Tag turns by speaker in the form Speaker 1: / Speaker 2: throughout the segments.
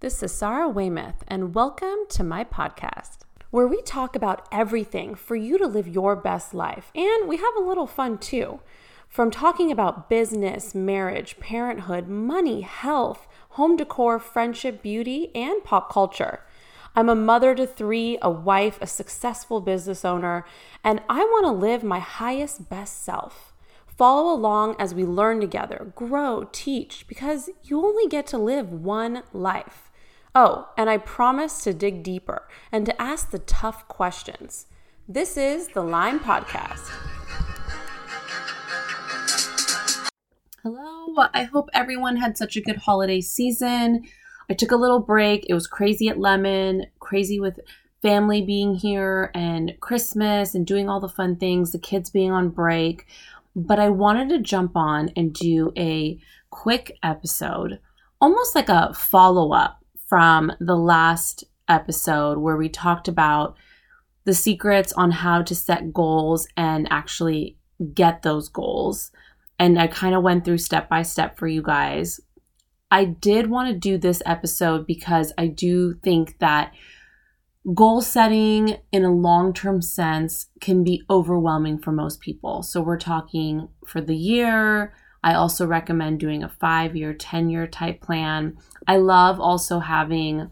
Speaker 1: This is Sarah Weymouth, and welcome to my podcast, where we talk about everything for you to live your best life. And we have a little fun too. From talking about business, marriage, parenthood, money, health, home decor, friendship, beauty, and pop culture. I'm a mother to three, a wife, a successful business owner, and I want to live my highest, best self. Follow along as we learn together, grow, teach, because you only get to live one life. Oh, and I promise to dig deeper and to ask the tough questions. This is the Lime Podcast. Hello, I hope everyone had such a good holiday season. I took a little break. It was crazy at Lemon, crazy with family being here and Christmas and doing all the fun things, the kids being on break but I wanted to jump on and do a quick episode, almost like a follow up from the last episode where we talked about the secrets on how to set goals and actually get those goals. And I kind of went through step by step for you guys. I did want to do this episode because I do think that goal setting in a long term sense can be overwhelming for most people. So, we're talking for the year. I also recommend doing a five year, 10 year type plan. I love also having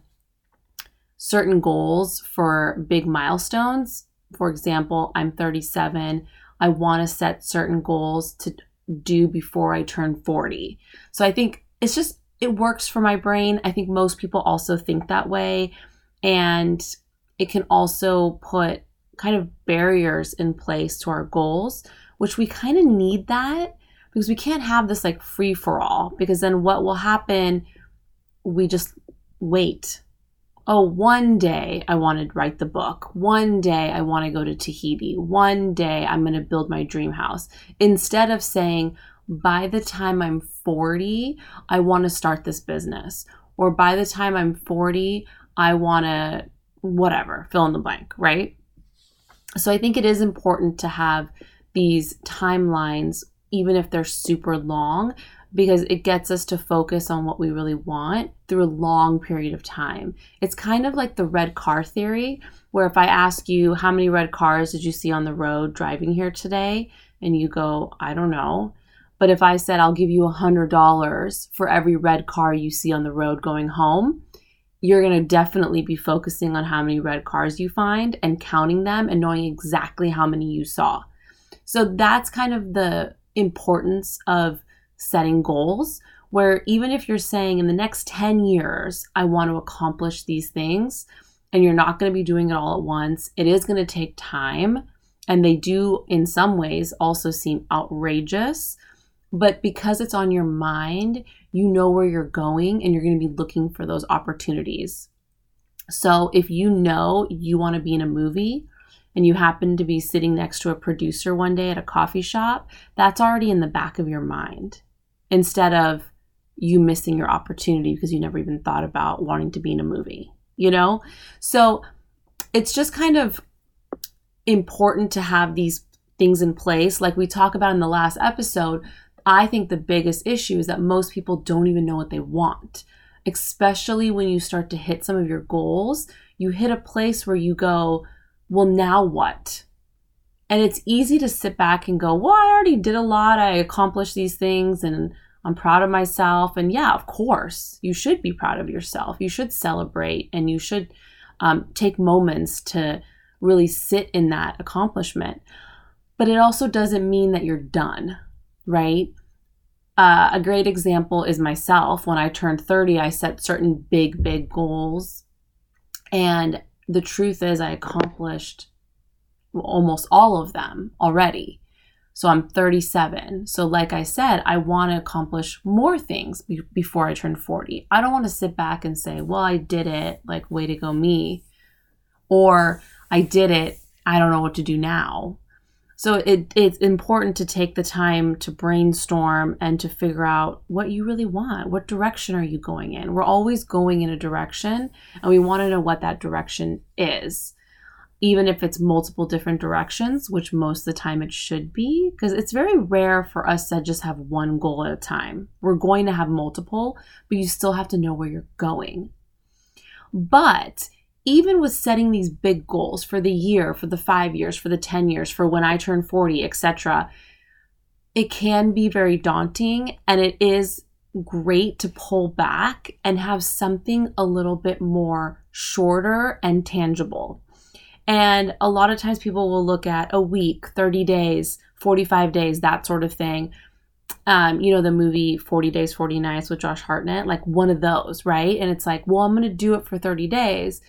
Speaker 1: certain goals for big milestones. For example, I'm 37. I want to set certain goals to do before I turn 40. So, I think it's just, it works for my brain. I think most people also think that way. And it can also put kind of barriers in place to our goals, which we kind of need that because we can't have this like free for all. Because then what will happen? We just wait. Oh, one day I want to write the book. One day I want to go to Tahiti. One day I'm going to build my dream house. Instead of saying, by the time I'm 40, I want to start this business. Or by the time I'm 40, I want to whatever, fill in the blank, right? So I think it is important to have these timelines, even if they're super long, because it gets us to focus on what we really want through a long period of time. It's kind of like the red car theory, where if I ask you, how many red cars did you see on the road driving here today? And you go, I don't know. But if I said, I'll give you a $100 for every red car you see on the road going home, you're going to definitely be focusing on how many red cars you find and counting them and knowing exactly how many you saw. So that's kind of the importance of setting goals where even if you're saying in the next 10 years I want to accomplish these things and you're not going to be doing it all at once, it is going to take time and they do in some ways also seem outrageous but because it's on your mind, you know where you're going and you're going to be looking for those opportunities. So if you know you want to be in a movie and you happen to be sitting next to a producer one day at a coffee shop, that's already in the back of your mind instead of you missing your opportunity because you never even thought about wanting to be in a movie, you know? So it's just kind of important to have these things in place. Like we talk about in the last episode, I think the biggest issue is that most people don't even know what they want, especially when you start to hit some of your goals. You hit a place where you go, well, now what? And it's easy to sit back and go, well, I already did a lot. I accomplished these things and I'm proud of myself. And yeah, of course, you should be proud of yourself. You should celebrate and you should um, take moments to really sit in that accomplishment. But it also doesn't mean that you're done right? Uh, a great example is myself. When I turned 30, I set certain big, big goals. And the truth is, I accomplished almost all of them already. So I'm 37. So, like I said, I want to accomplish more things be- before I turn 40. I don't want to sit back and say, well, I did it, like, way to go, me. Or I did it, I don't know what to do now. So it, it's important to take the time to brainstorm and to figure out what you really want. What direction are you going in? We're always going in a direction, and we want to know what that direction is, even if it's multiple different directions, which most of the time it should be, because it's very rare for us to just have one goal at a time. We're going to have multiple, but you still have to know where you're going. But even with setting these big goals for the year, for the five years, for the 10 years, for when I turn 40, etc., it can be very daunting and it is great to pull back and have something a little bit more shorter and tangible. And a lot of times people will look at a week, 30 days, 45 days, that sort of thing. Um, you know, the movie 40 Days, 40 Nights with Josh Hartnett, like one of those, right? And it's like, well, I'm going to do it for 30 days.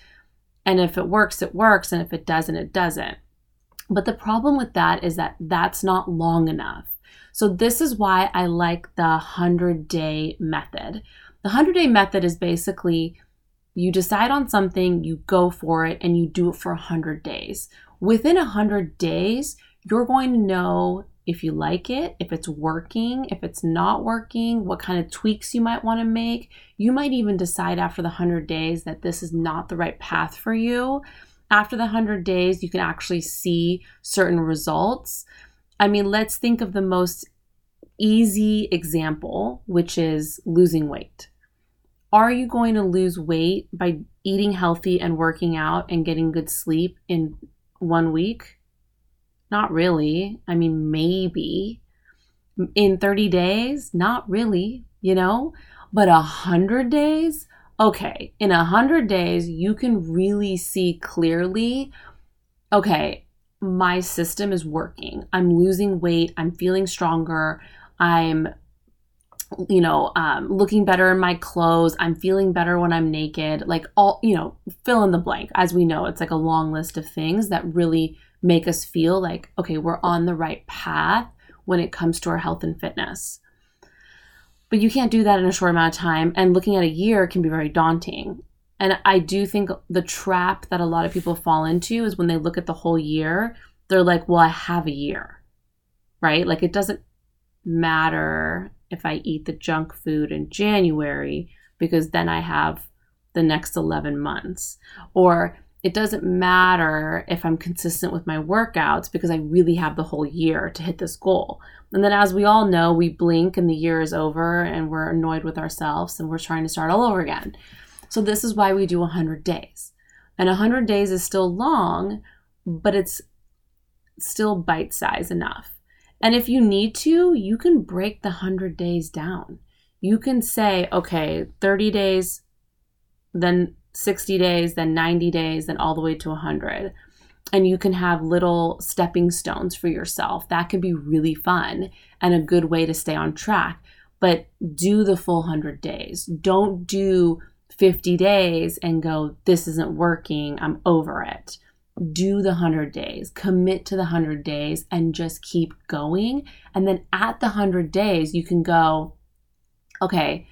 Speaker 1: And if it works, it works. And if it doesn't, it doesn't. But the problem with that is that that's not long enough. So, this is why I like the 100 day method. The 100 day method is basically you decide on something, you go for it, and you do it for 100 days. Within 100 days, you're going to know if you like it, if it's working, if it's not working, what kind of tweaks you might want to make. You might even decide after the 100 days that this is not the right path for you. After the 100 days, you can actually see certain results. I mean, let's think of the most easy example, which is losing weight. Are you going to lose weight by eating healthy and working out and getting good sleep in one week? Not really. I mean, maybe. In 30 days? Not really, you know? But a 100 days? Okay, in a 100 days, you can really see clearly okay, my system is working. I'm losing weight. I'm feeling stronger. I'm you know, um, looking better in my clothes. I'm feeling better when I'm naked. Like all, you know, fill in the blank. As we know, it's like a long list of things that really make us feel like, okay, we're on the right path when it comes to our health and fitness. But you can't do that in a short amount of time. And looking at a year can be very daunting. And I do think the trap that a lot of people fall into is when they look at the whole year, they're like, well, I have a year, right? Like it doesn't matter if I eat the junk food in January because then I have the next 11 months. Or it doesn't matter if I'm consistent with my workouts because I really have the whole year to hit this goal. And then, as we all know, we blink and the year is over and we're annoyed with ourselves and we're trying to start all over again. So, this is why we do 100 days. And 100 days is still long, but it's still bite size enough. And if you need to, you can break the 100 days down. You can say, okay, 30 days, then 60 days, then 90 days, then all the way to 100. And you can have little stepping stones for yourself. That can be really fun and a good way to stay on track. But do the full 100 days. Don't do 50 days and go, this isn't working, I'm over it. Do the 100 days, commit to the 100 days, and just keep going. And then at the 100 days, you can go, okay,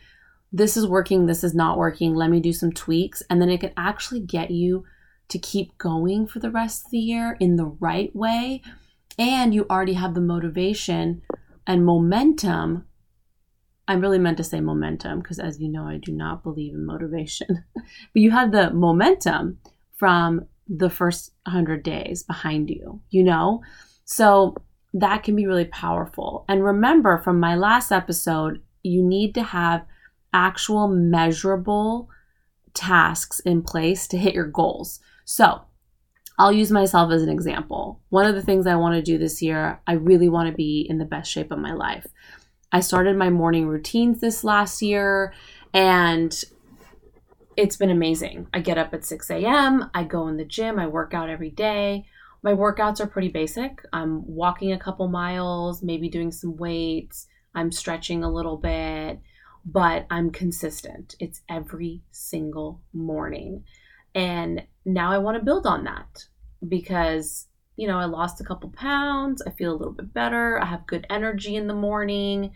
Speaker 1: this is working, this is not working, let me do some tweaks. And then it can actually get you to keep going for the rest of the year in the right way. And you already have the motivation and momentum. I really meant to say momentum because, as you know, I do not believe in motivation. but you have the momentum from the first 100 days behind you, you know? So that can be really powerful. And remember from my last episode, you need to have actual measurable tasks in place to hit your goals. So, I'll use myself as an example. One of the things I want to do this year, I really want to be in the best shape of my life. I started my morning routines this last year and it's been amazing. I get up at 6 a.m., I go in the gym, I work out every day. My workouts are pretty basic. I'm walking a couple miles, maybe doing some weights, I'm stretching a little bit, but I'm consistent. It's every single morning. And now I want to build on that because, you know, I lost a couple pounds. I feel a little bit better. I have good energy in the morning.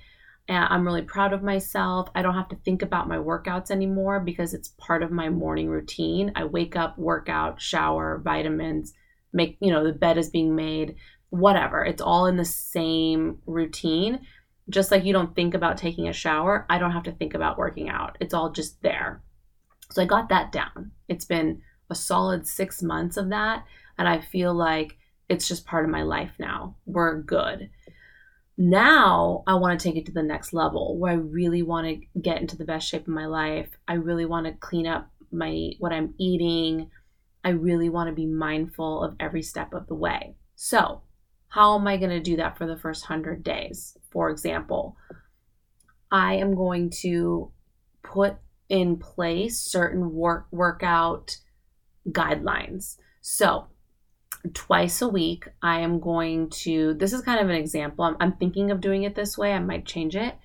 Speaker 1: I'm really proud of myself. I don't have to think about my workouts anymore because it's part of my morning routine. I wake up, workout, shower, vitamins, make, you know, the bed is being made, whatever. It's all in the same routine just like you don't think about taking a shower, I don't have to think about working out. It's all just there. So I got that down. It's been a solid six months of that. And I feel like it's just part of my life now. We're good. Now I want to take it to the next level where I really want to get into the best shape of my life. I really want to clean up my what I'm eating. I really want to be mindful of every step of the way. So, how am I going to do that for the first 100 days? For example, I am going to put in place certain work workout guidelines. So, twice a week, I am going to, this is kind of an example. I'm, I'm thinking of doing it this way. I might change it,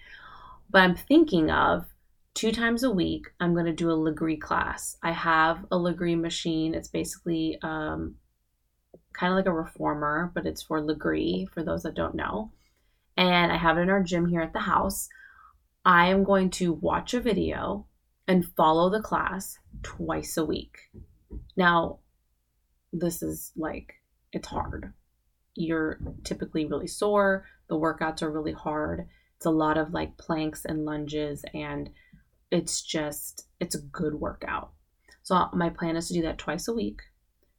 Speaker 1: but I'm thinking of two times a week, I'm going to do a Lagree class. I have a Lagree machine. It's basically um, kind of like a reformer, but it's for Lagree, for those that don't know. And I have it in our gym here at the house. I am going to watch a video and follow the class twice a week. Now, this is like, it's hard. You're typically really sore. The workouts are really hard. It's a lot of like planks and lunges, and it's just, it's a good workout. So, my plan is to do that twice a week,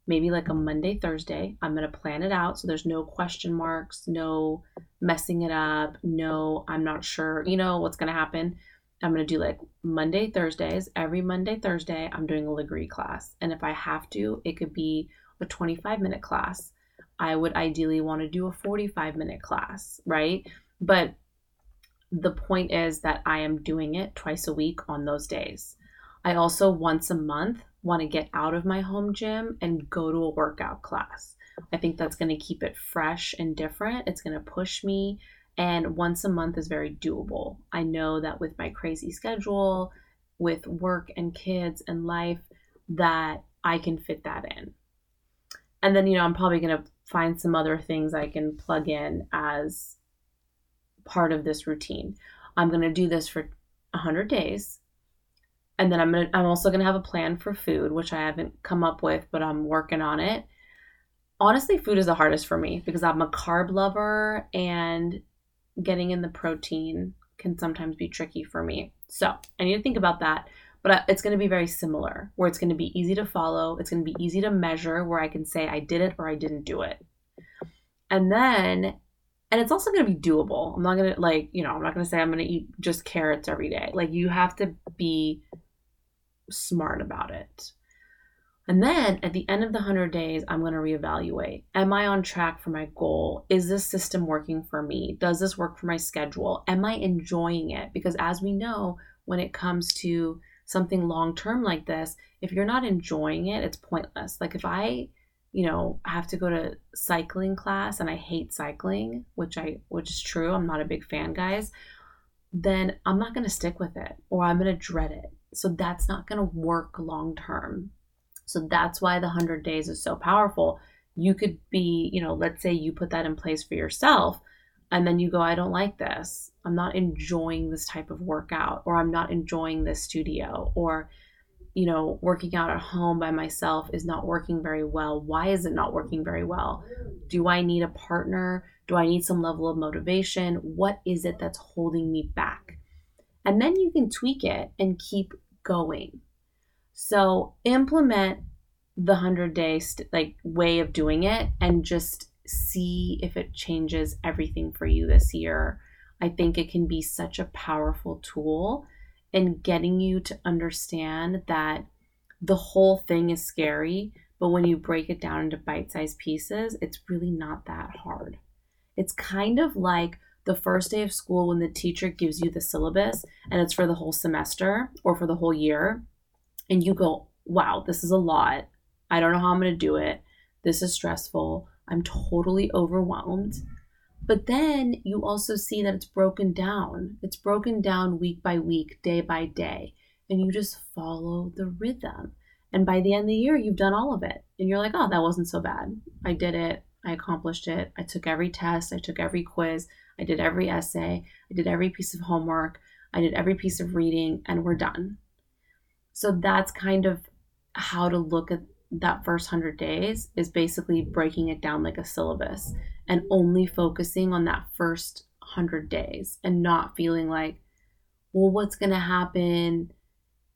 Speaker 1: maybe like a Monday, Thursday. I'm going to plan it out so there's no question marks, no messing it up, no, I'm not sure, you know, what's going to happen. I'm going to do like Monday, Thursdays. Every Monday, Thursday, I'm doing a Lagree class. And if I have to, it could be a 25 minute class. I would ideally want to do a 45 minute class, right? But the point is that I am doing it twice a week on those days. I also once a month want to get out of my home gym and go to a workout class. I think that's going to keep it fresh and different. It's going to push me and once a month is very doable. I know that with my crazy schedule, with work and kids and life, that I can fit that in. And then, you know, I'm probably going to find some other things I can plug in as part of this routine. I'm going to do this for 100 days. And then I'm to, I'm also to have a plan for food, which I haven't come up with, but I'm working on it. Honestly, food is the hardest for me because I'm a carb lover and getting in the protein can sometimes be tricky for me. So I need to think about that. But it's going to be very similar, where it's going to be easy to follow. It's going to be easy to measure, where I can say I did it or I didn't do it. And then, and it's also going to be doable. I'm not going to, like, you know, I'm not going to say I'm going to eat just carrots every day. Like, you have to be smart about it. And then at the end of the 100 days, I'm going to reevaluate. Am I on track for my goal? Is this system working for me? Does this work for my schedule? Am I enjoying it? Because as we know, when it comes to something long term like this, if you're not enjoying it, it's pointless. Like if I, you know, have to go to cycling class and I hate cycling, which I which is true, I'm not a big fan, guys, then I'm not going to stick with it or I'm going to dread it. So that's not going to work long term. So that's why the 100 days is so powerful. You could be, you know, let's say you put that in place for yourself and then you go, I don't like this. I'm not enjoying this type of workout, or I'm not enjoying this studio, or, you know, working out at home by myself is not working very well. Why is it not working very well? Do I need a partner? Do I need some level of motivation? What is it that's holding me back? And then you can tweak it and keep going. So implement the 100 day st- like way of doing it and just see if it changes everything for you this year. I think it can be such a powerful tool in getting you to understand that the whole thing is scary, but when you break it down into bite sized pieces, it's really not that hard. It's kind of like the first day of school when the teacher gives you the syllabus and it's for the whole semester or for the whole year and you go, wow, this is a lot. I don't know how I'm going to do it. This is stressful. I'm totally overwhelmed. But then you also see that it's broken down. It's broken down week by week, day by day. And you just follow the rhythm. And by the end of the year, you've done all of it. And you're like, oh, that wasn't so bad. I did it. I accomplished it. I took every test. I took every quiz. I did every essay. I did every piece of homework. I did every piece of reading, and we're done. So that's kind of how to look at that first 100 days is basically breaking it down like a syllabus and only focusing on that first 100 days and not feeling like, well, what's going to happen,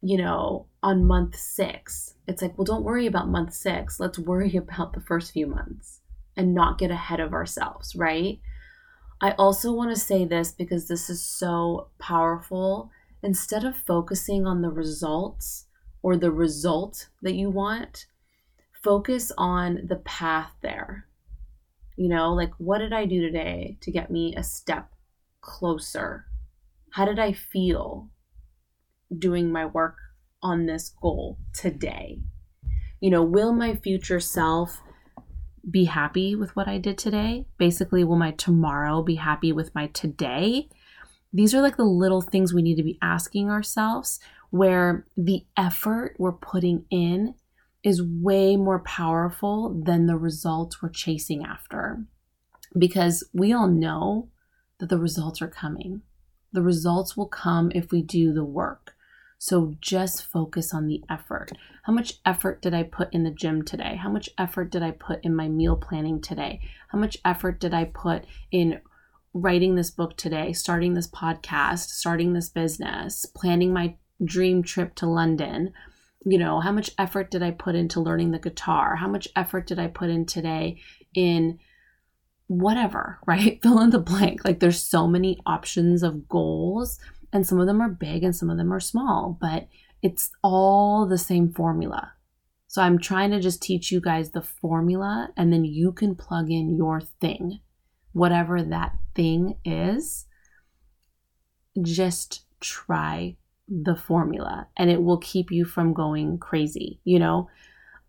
Speaker 1: you know, on month six? It's like, well, don't worry about month six. Let's worry about the first few months and not get ahead of ourselves, right? I also want to say this because this is so powerful instead of focusing on the results or the result that you want, focus on the path there. You know, like what did I do today to get me a step closer? How did I feel doing my work on this goal today? You know, will my future self be happy with what I did today? Basically, will my tomorrow be happy with my today? These are like the little things we need to be asking ourselves where the effort we're putting in is way more powerful than the results we're chasing after. Because we all know that the results are coming. The results will come if we do the work. So just focus on the effort. How much effort did I put in the gym today? How much effort did I put in my meal planning today? How much effort did I put in writing this book today, starting this podcast, starting this business, planning my dream trip to London? You know, how much effort did I put into learning the guitar? How much effort did I put in today in whatever, right? Fill in the blank. Like there's so many options of goals and some of them are big and some of them are small, but it's all the same formula. So I'm trying to just teach you guys the formula and then you can plug in your thing, whatever that thing is. Just try the formula and it will keep you from going crazy, you know?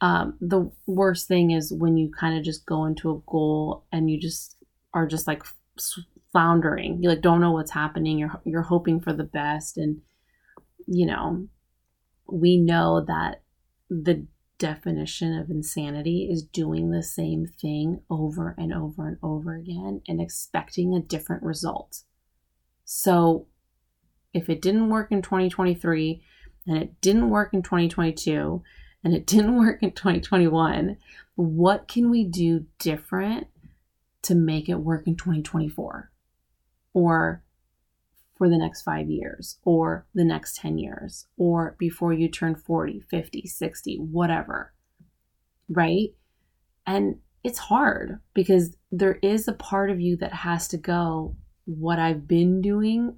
Speaker 1: Um, the worst thing is when you kind of just go into a goal and you just are just like floundering. You like don't know what's happening. You're you're hoping for the best and you know, we know that the definition of insanity is doing the same thing over and over and over again and expecting a different result. So, if it didn't work in 2023 and it didn't work in 2022 and it didn't work in 2021, what can we do different to make it work in 2024? Or for the next five years or the next 10 years or before you turn 40, 50, 60, whatever. Right? And it's hard because there is a part of you that has to go, what I've been doing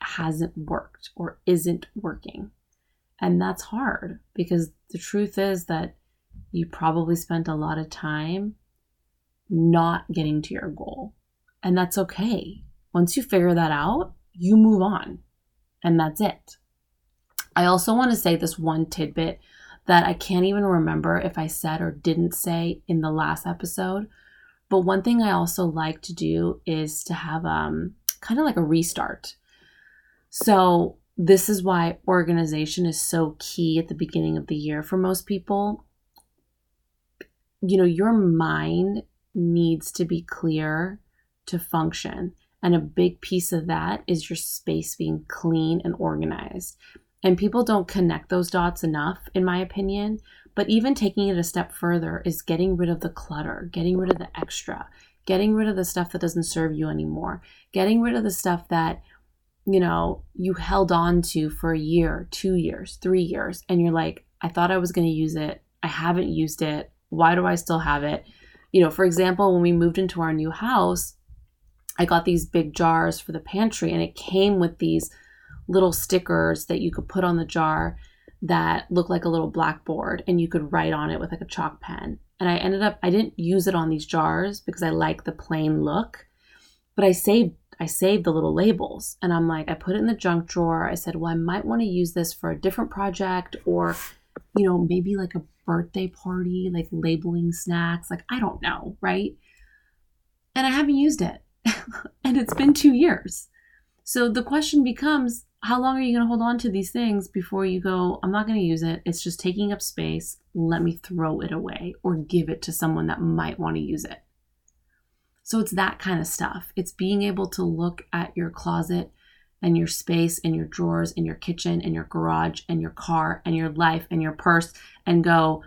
Speaker 1: hasn't worked or isn't working. And that's hard because the truth is that you probably spent a lot of time not getting to your goal. And that's okay. Once you figure that out, you move on. And that's it. I also want to say this one tidbit that I can't even remember if I said or didn't say in the last episode. But one thing I also like to do is to have um, kind of like a restart. So, this is why organization is so key at the beginning of the year for most people. You know, your mind needs to be clear to function. And a big piece of that is your space being clean and organized. And people don't connect those dots enough, in my opinion. But even taking it a step further is getting rid of the clutter, getting rid of the extra, getting rid of the stuff that doesn't serve you anymore, getting rid of the stuff that, you know, you held on to for a year, two years, three years. And you're like, I thought I was going to use it. I haven't used it. Why do I still have it? You know, for example, when we moved into our new house, I got these big jars for the pantry and it came with these little stickers that you could put on the jar that looked like a little blackboard and you could write on it with like a chalk pen. And I ended up I didn't use it on these jars because I like the plain look, but I saved I saved the little labels and I'm like I put it in the junk drawer. I said, "Well, I might want to use this for a different project or you know, maybe like a birthday party, like labeling snacks, like I don't know, right?" And I haven't used it. and it's been two years. So the question becomes how long are you going to hold on to these things before you go, I'm not going to use it. It's just taking up space. Let me throw it away or give it to someone that might want to use it. So it's that kind of stuff. It's being able to look at your closet and your space and your drawers and your kitchen and your garage and your car and your life and your purse and go,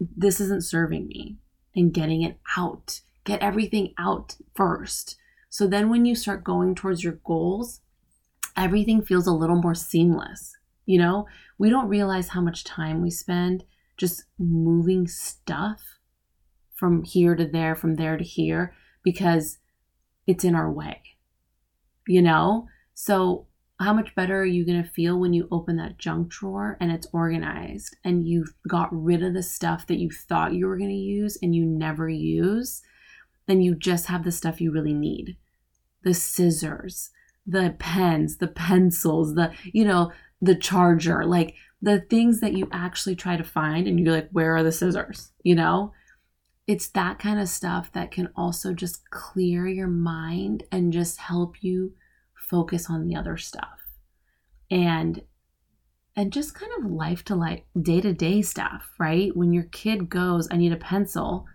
Speaker 1: this isn't serving me and getting it out Get everything out first. So then when you start going towards your goals, everything feels a little more seamless. You know, we don't realize how much time we spend just moving stuff from here to there, from there to here, because it's in our way. You know? So how much better are you going to feel when you open that junk drawer and it's organized and you've got rid of the stuff that you thought you were going to use and you never use? Then you just have the stuff you really need the scissors, the pens, the pencils, the, you know, the charger, like the things that you actually try to find and you're like, where are the scissors? You know? It's that kind of stuff that can also just clear your mind and just help you focus on the other stuff. And and just kind of life to life, day to day stuff, right? When your kid goes, I need a pencil,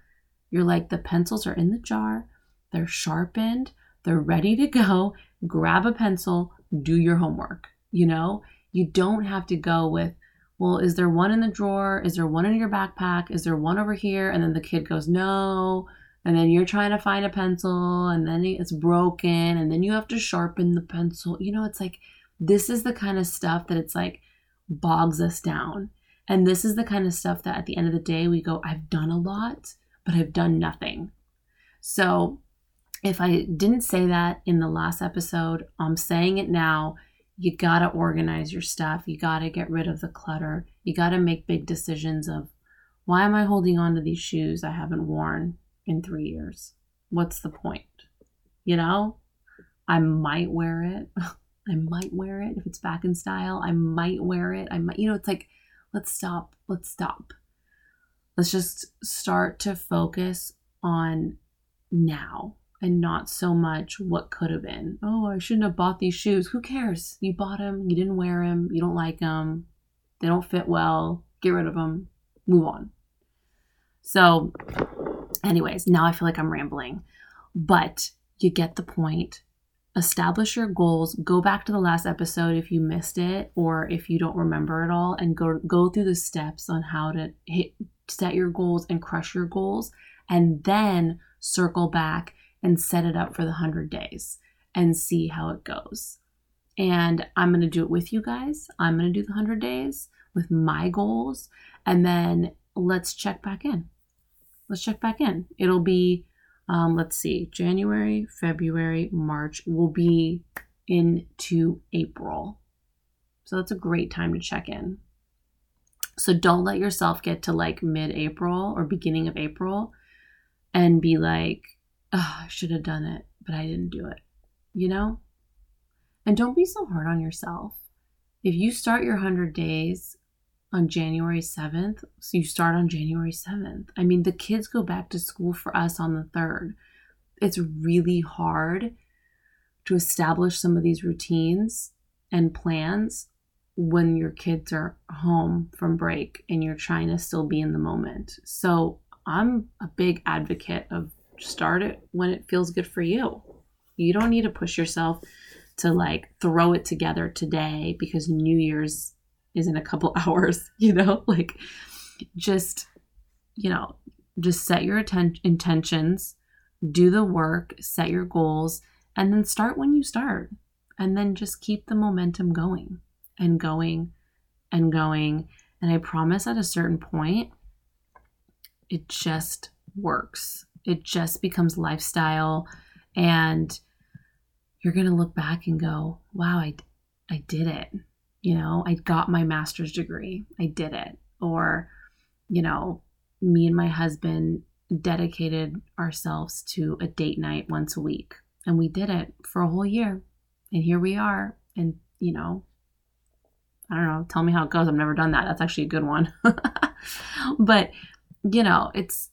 Speaker 1: you're like, the pencils are in the jar, they're sharpened, they're ready to go. Grab a pencil, do your homework. You know, you don't have to go with, well, is there one in the drawer? Is there one in your backpack? Is there one over here? And then the kid goes, no. And then you're trying to find a pencil and then it's broken and then you have to sharpen the pencil. You know, it's like, this is the kind of stuff that it's like bogs us down. And this is the kind of stuff that at the end of the day we go, I've done a lot, but I've done nothing. So if I didn't say that in the last episode, I'm saying it now. You got to organize your stuff. You got to get rid of the clutter. You got to make big decisions of why am I holding on to these shoes I haven't worn in three years? What's the point? You know, I might wear it. I might wear it if it's back in style. I might wear it. I might, you know, it's like, let's stop. Let's stop. Let's just start to focus on now and not so much what could have been. Oh, I shouldn't have bought these shoes. Who cares? You bought them, you didn't wear them, you don't like them, they don't fit well, get rid of them, move on. So, anyways, now I feel like I'm rambling, but you get the point. Establish your goals. Go back to the last episode if you missed it or if you don't remember it all and go go through the steps on how to hit set your goals and crush your goals and then circle back and set it up for the 100 days and see how it goes. And I'm going to do it with you guys. I'm going to do the 100 days with my goals. And then let's check back in. Let's check back in. It'll be, um, let's see, January, February, March will be into April. So that's a great time to check in. So don't let yourself get to like mid April or beginning of April and be like, oh, I should have done it, but I didn't do it, you know? And don't be so hard on yourself. If you start your 100 days on January 7th, so you start on January 7th. I mean, the kids go back to school for us on the 3rd. It's really hard to establish some of these routines and plans when your kids are home from break and you're trying to still be in the moment. So, I'm a big advocate of start it when it feels good for you. You don't need to push yourself to like throw it together today because New Year's is in a couple hours, you know? Like just you know, just set your atten- intentions, do the work, set your goals, and then start when you start. And then just keep the momentum going and going and going. And I promise at a certain point, it just works. It just becomes lifestyle. And you're going to look back and go wow i i did it. You know i got my master's degree. I did it. Or you know me and my husband dedicated ourselves to a date night once a week. And we did it for a whole year. And here we are. And you know i don't know tell me how it goes i've never done that that's actually a good one but you know it's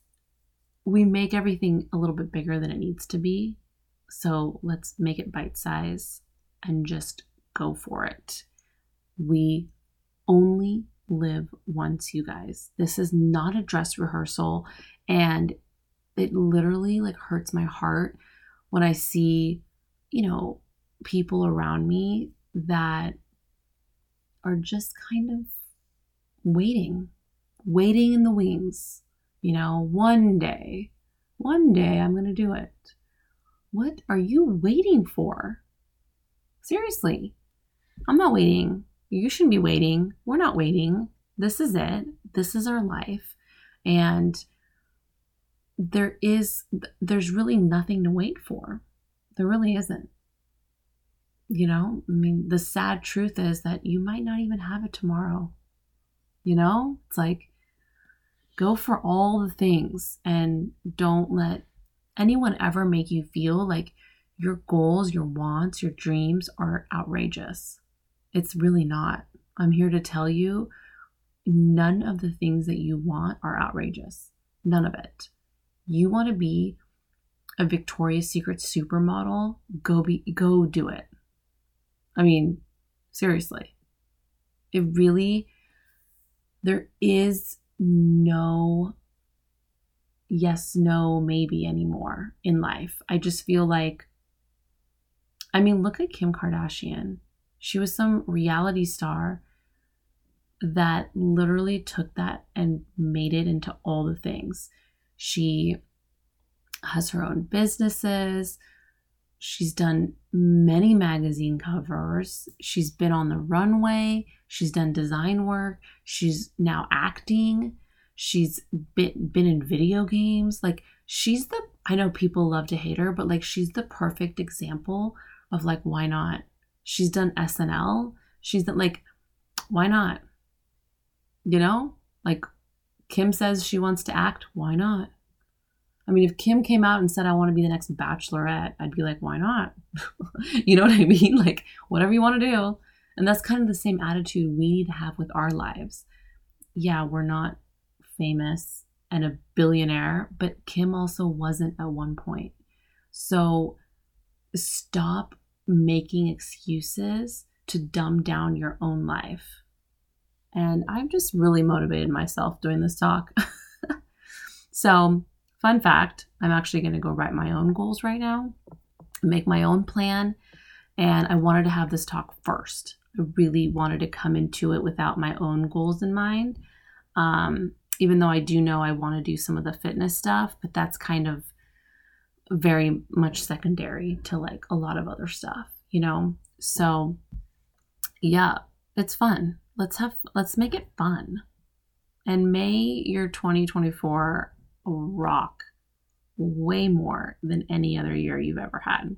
Speaker 1: we make everything a little bit bigger than it needs to be. So let's make it bite size and just go for it. We only live once, you guys. This is not a dress rehearsal. And it literally like hurts my heart when I see, you know, people around me that are just kind of waiting, waiting in the wings you know, one day, one day I'm going to do it. What are you waiting for? Seriously, I'm not waiting. You shouldn't be waiting. We're not waiting. This is it. This is our life. And there is, there's really nothing to wait for. There really isn't. You know, I mean, the sad truth is that you might not even have it tomorrow. You know, it's like go for all the things and don't let anyone ever make you feel like your goals, your wants, your dreams are outrageous. It's really not. I'm here to tell you none of the things that you want are outrageous. None of it. You want to be a Victoria's Secret supermodel, go be go do it. I mean, seriously. It really there is no yes, no, maybe anymore in life. I just feel like I mean, look at Kim Kardashian. She was some reality star that literally took that and made it into all the things. She has her own businesses. She's done many magazine covers. She's been on the runway. She's done design work. She's now acting. She's been, been in video games. Like, she's the, I know people love to hate her, but like, she's the perfect example of like, why not? She's done SNL. She's done, like, why not? You know? Like, Kim says she wants to act. Why not? I mean, if Kim came out and said, I want to be the next bachelorette, I'd be like, why not? you know what I mean? Like, whatever you want to do. And that's kind of the same attitude we need to have with our lives. Yeah, we're not famous and a billionaire, but Kim also wasn't at one point. So stop making excuses to dumb down your own life. And I've just really motivated myself doing this talk. so, Fun fact I'm actually going to go write my own goals right now, make my own plan. And I wanted to have this talk first. I really wanted to come into it without my own goals in mind. Um, even though I do know I want to do some of the fitness stuff, but that's kind of very much secondary to like a lot of other stuff, you know? So, yeah, it's fun. Let's have, let's make it fun. And may your 2024 rock way more than any other year you've ever had.